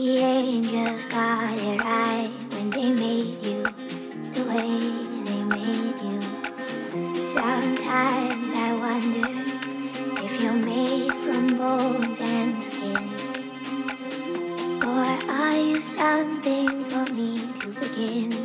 The angels got it right when they made you the way they made you. Sometimes I wonder if you're made from bones and skin. Or are you something for me to begin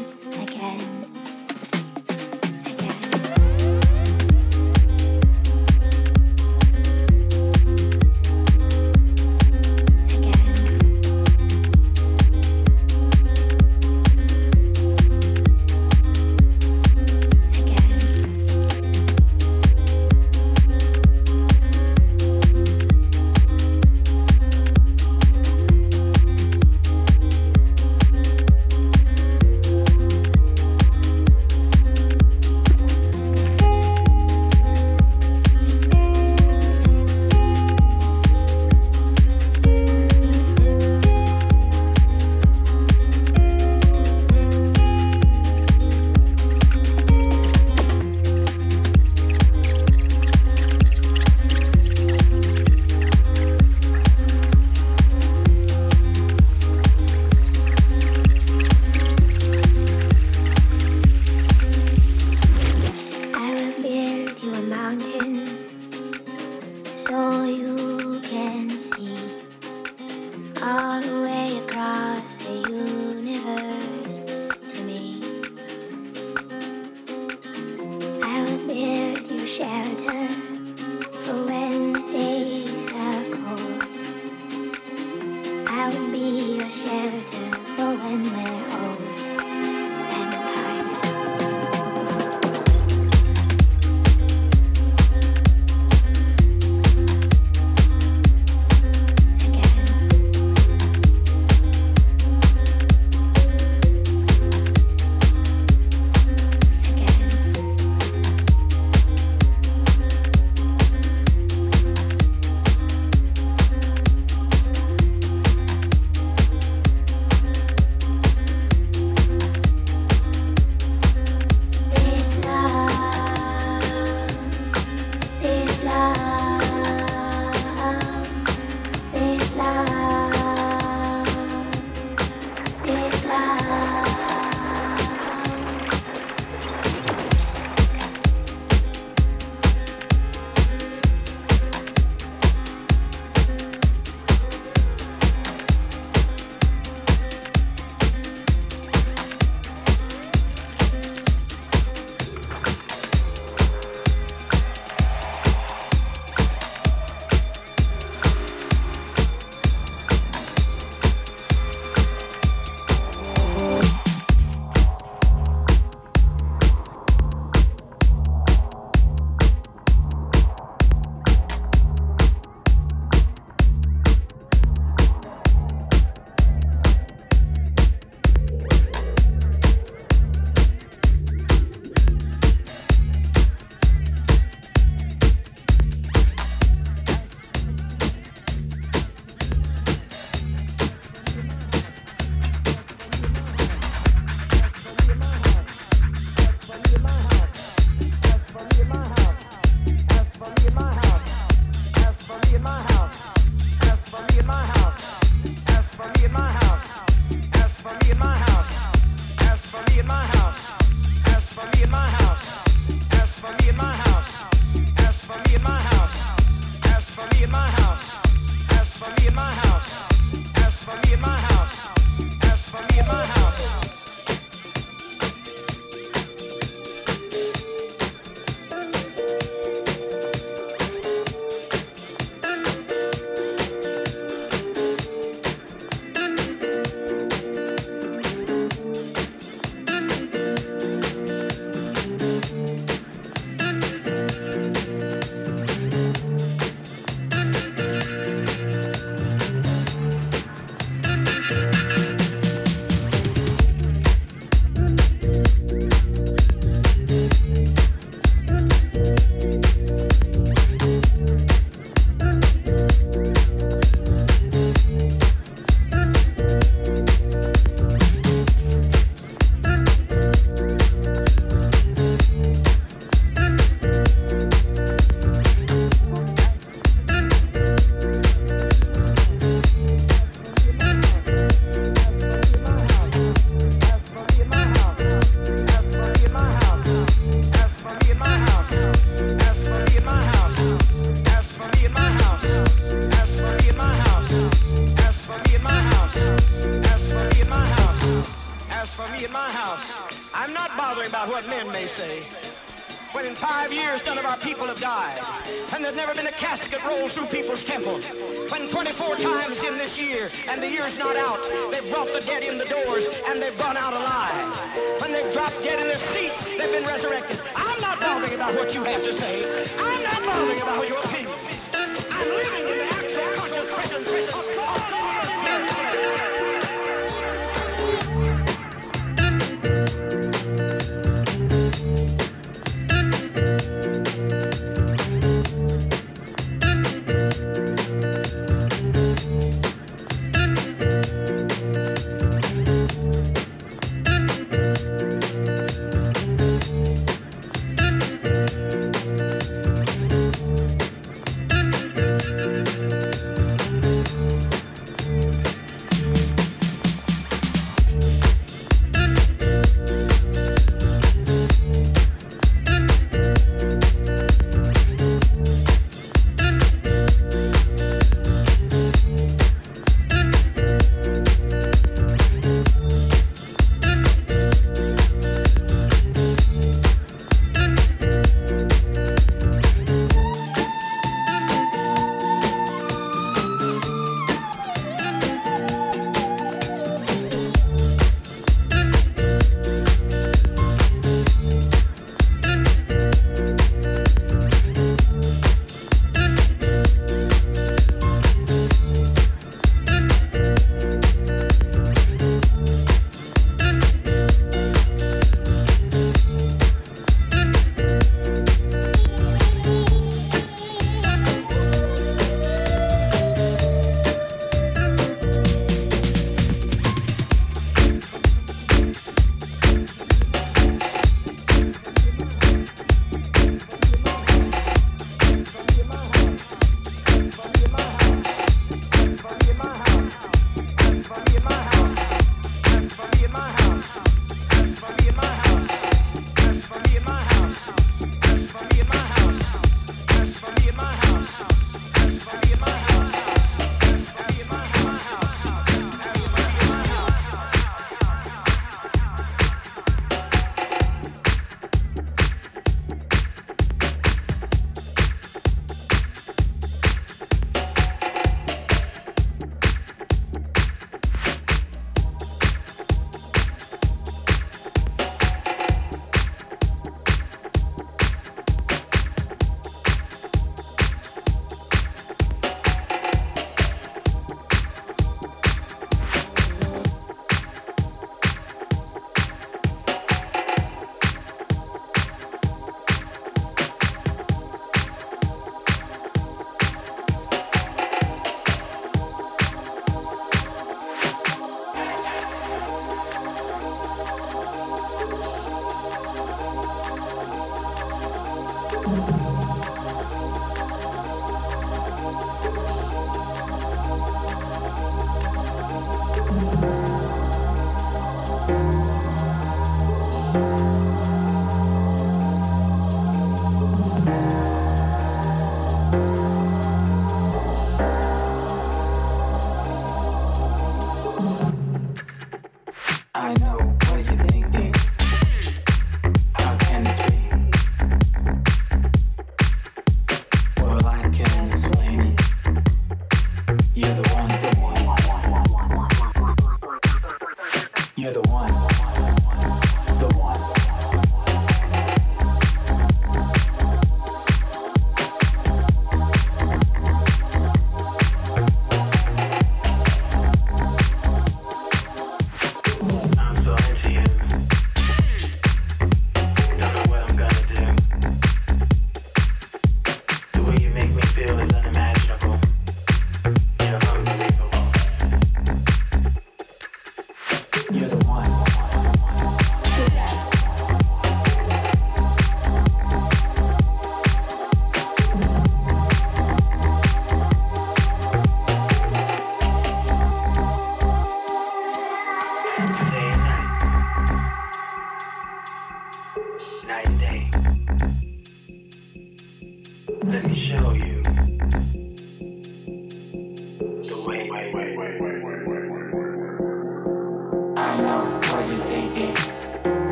know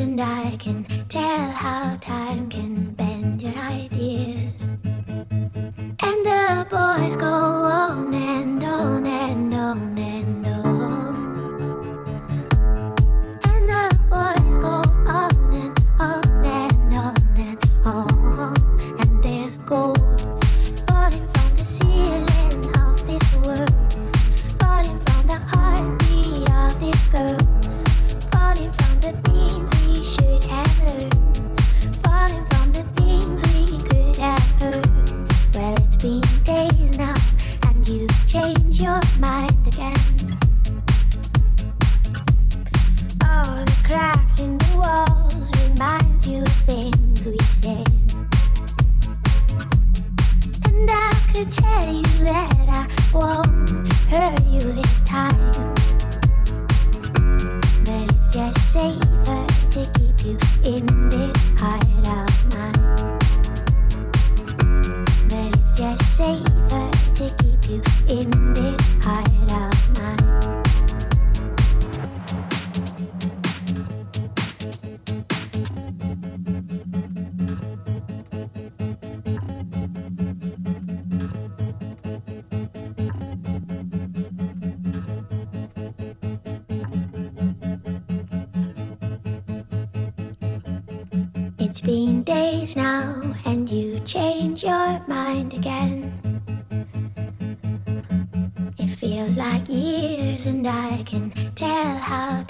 and I can tell how time can sweet day. had